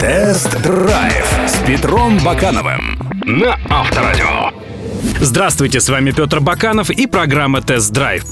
Тест-драйв с Петром Бакановым на Авторадио. Здравствуйте, с вами Петр Баканов и программа «Тест-драйв».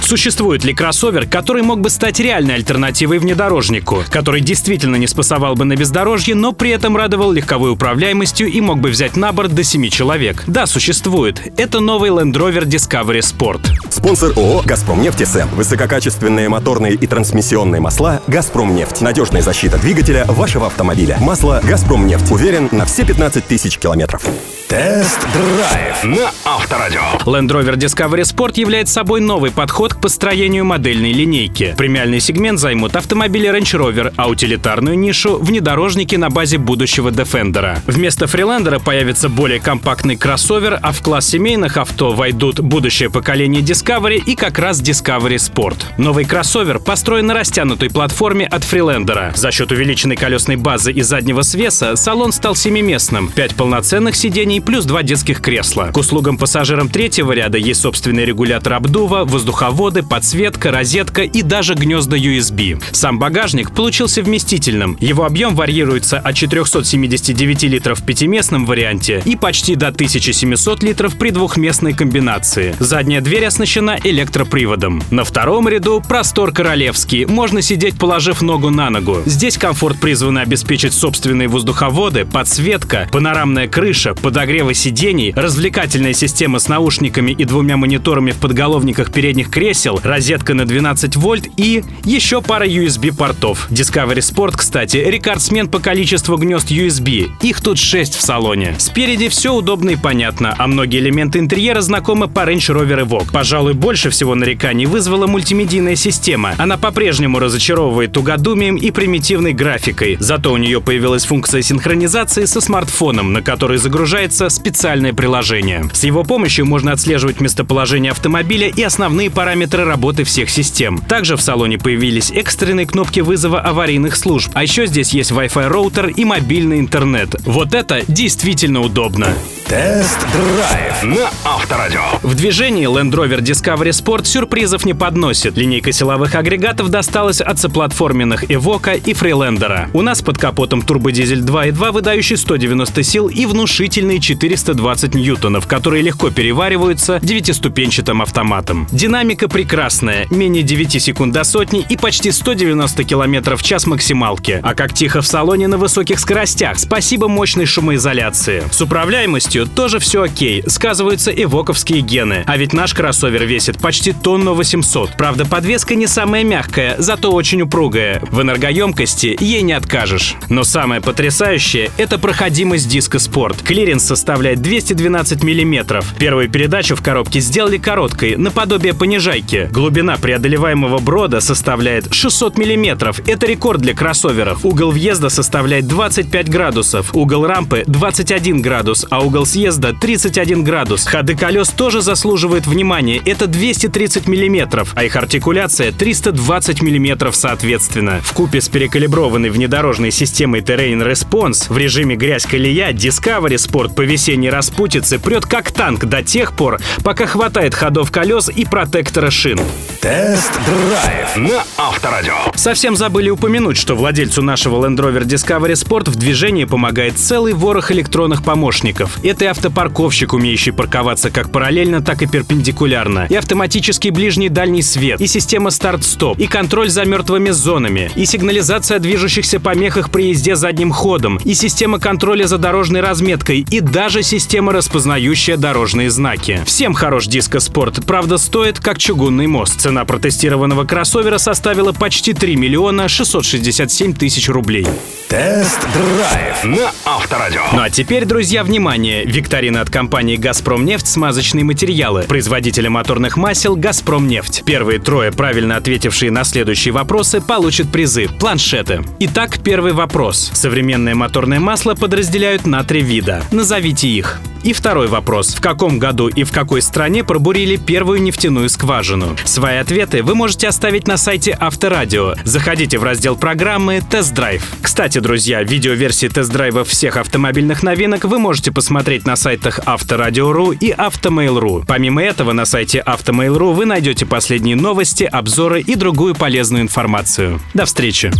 Существует ли кроссовер, который мог бы стать реальной альтернативой внедорожнику, который действительно не спасовал бы на бездорожье, но при этом радовал легковой управляемостью и мог бы взять на борт до 7 человек? Да, существует. Это новый Land Rover Discovery Sport. Спонсор ООО «Газпром нефть СМ». Высококачественные моторные и трансмиссионные масла «Газпром нефть». Надежная защита двигателя вашего автомобиля. Масло «Газпром нефть». Уверен на все 15 тысяч километров. Тест-драйв на Авторадио. Land Rover Discovery Sport является собой новый подход к построению модельной линейки. Премиальный сегмент займут автомобили Range Rover, а утилитарную нишу — внедорожники на базе будущего Defender. Вместо Freelander появится более компактный кроссовер, а в класс семейных авто войдут будущее поколение Discovery и как раз Discovery Sport. Новый кроссовер построен на растянутой платформе от Freelander. За счет увеличенной колесной базы и заднего свеса салон стал семиместным. Пять полноценных сидений плюс два детских кресла. К услугам пассажирам третьего ряда есть собственный регулятор обдува, воздуховоды, подсветка, розетка и даже гнезда USB. Сам багажник получился вместительным. Его объем варьируется от 479 литров в пятиместном варианте и почти до 1700 литров при двухместной комбинации. Задняя дверь оснащена электроприводом. На втором ряду простор королевский. Можно сидеть, положив ногу на ногу. Здесь комфорт призван обеспечить собственные воздуховоды, подсветка, панорамная крыша, подогревы сидений, развлекательная система с наушниками и двумя мониторами в подголовниках передних кресел, розетка на 12 вольт и еще пара USB-портов. Discovery Sport, кстати, рекордсмен по количеству гнезд USB. Их тут 6 в салоне. Спереди все удобно и понятно, а многие элементы интерьера знакомы по Range Rover Evoque. Пожалуй, больше всего нареканий вызвала мультимедийная система. Она по-прежнему разочаровывает тугодумием и примитивной графикой. Зато у нее появилась функция синхронизации со смартфоном, на который загружается специальное приложение. С его помощью можно отслеживать местоположение автомобиля и основные параметры работы всех систем. Также в салоне появились экстренные кнопки вызова аварийных служб. А еще здесь есть Wi-Fi роутер и мобильный интернет. Вот это действительно удобно. Тест-драйв на Авторадио. В движении Land Rover Discovery Sport сюрпризов не преподносит. Линейка силовых агрегатов досталась от соплатформенных Evoque и Freelander. У нас под капотом турбодизель 2.2, выдающий 190 сил и внушительные 420 ньютонов, которые легко перевариваются девятиступенчатым автоматом. Динамика прекрасная, менее 9 секунд до сотни и почти 190 км в час максималки. А как тихо в салоне на высоких скоростях, спасибо мощной шумоизоляции. С управляемостью тоже все окей, сказываются эвоковские гены. А ведь наш кроссовер весит почти тонну 800. Правда, подвеска не самая мягкая, зато очень упругая. В энергоемкости ей не откажешь. Но самое потрясающее — это проходимость диска спорт. Клиренс составляет 212 мм. Первую передачу в коробке сделали короткой, наподобие понижайки. Глубина преодолеваемого брода составляет 600 мм. Это рекорд для кроссоверов. Угол въезда составляет 25 градусов, угол рампы 21 градус, а угол съезда 31 градус. Ходы колес тоже заслуживают внимания. Это 230 мм, а их артикуляция 320 мм соответственно. В купе с перекалиброванной внедорожной системой Terrain Response в режиме грязь-колея Discovery Sport по весенней распутице прет как танк до тех пор, пока хватает ходов колес и протектора шин. Тест-драйв на Авторадио. Совсем забыли упомянуть, что владельцу нашего Land Rover Discovery Sport в движении помогает целый ворох электронных помощников. Это и автопарковщик, умеющий парковаться как параллельно, так и перпендикулярно, и автоматический ближний дальний свет, и система старт-стоп, и контроль за мертвыми зонами, и сигнализация о движущихся помехах при езде задним ходом, и система контроля за дорожной разметкой, и даже система, распознающая дорожные знаки. Всем хорош Disco Sport, правда стоит как чугунный мост. Цена протестированного кроссовера составила почти 3 миллиона 667 тысяч рублей. Тест-драйв на Авторадио. Ну а теперь, друзья, внимание! Викторина от компании «Газпром нефть» смазочные материалы. Производителя моторных масел «Газпром нефть». Первые трое, правильно ответившие на следующие вопросы, получат призы – планшеты. Итак, первый вопрос. Современное моторное масло подразделяют на три вида. Назовите их. И второй вопрос. В каком году и в какой стране пробурили первую нефтяную скважину? Свои ответы вы можете оставить на сайте Авторадио. Заходите в раздел программы «Тест-драйв». Кстати, друзья, видеоверсии тест-драйва всех автомобильных новинок вы можете посмотреть на сайтах Авторадио.ру и Автомейл.ру. Помимо этого, на сайте Автомейл.ру вы найдете последние новости, обзоры и другую полезную информацию. До встречи!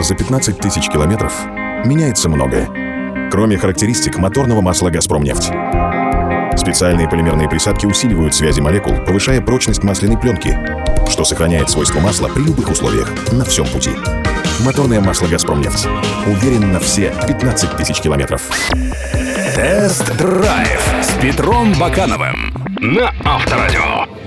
За 15 тысяч километров меняется многое. Кроме характеристик моторного масла «Газпромнефть». Специальные полимерные присадки усиливают связи молекул, повышая прочность масляной пленки, что сохраняет свойства масла при любых условиях на всем пути. Моторное масло «Газпромнефть». Уверен на все 15 тысяч километров. Тест-драйв с Петром Бакановым на Авторадио.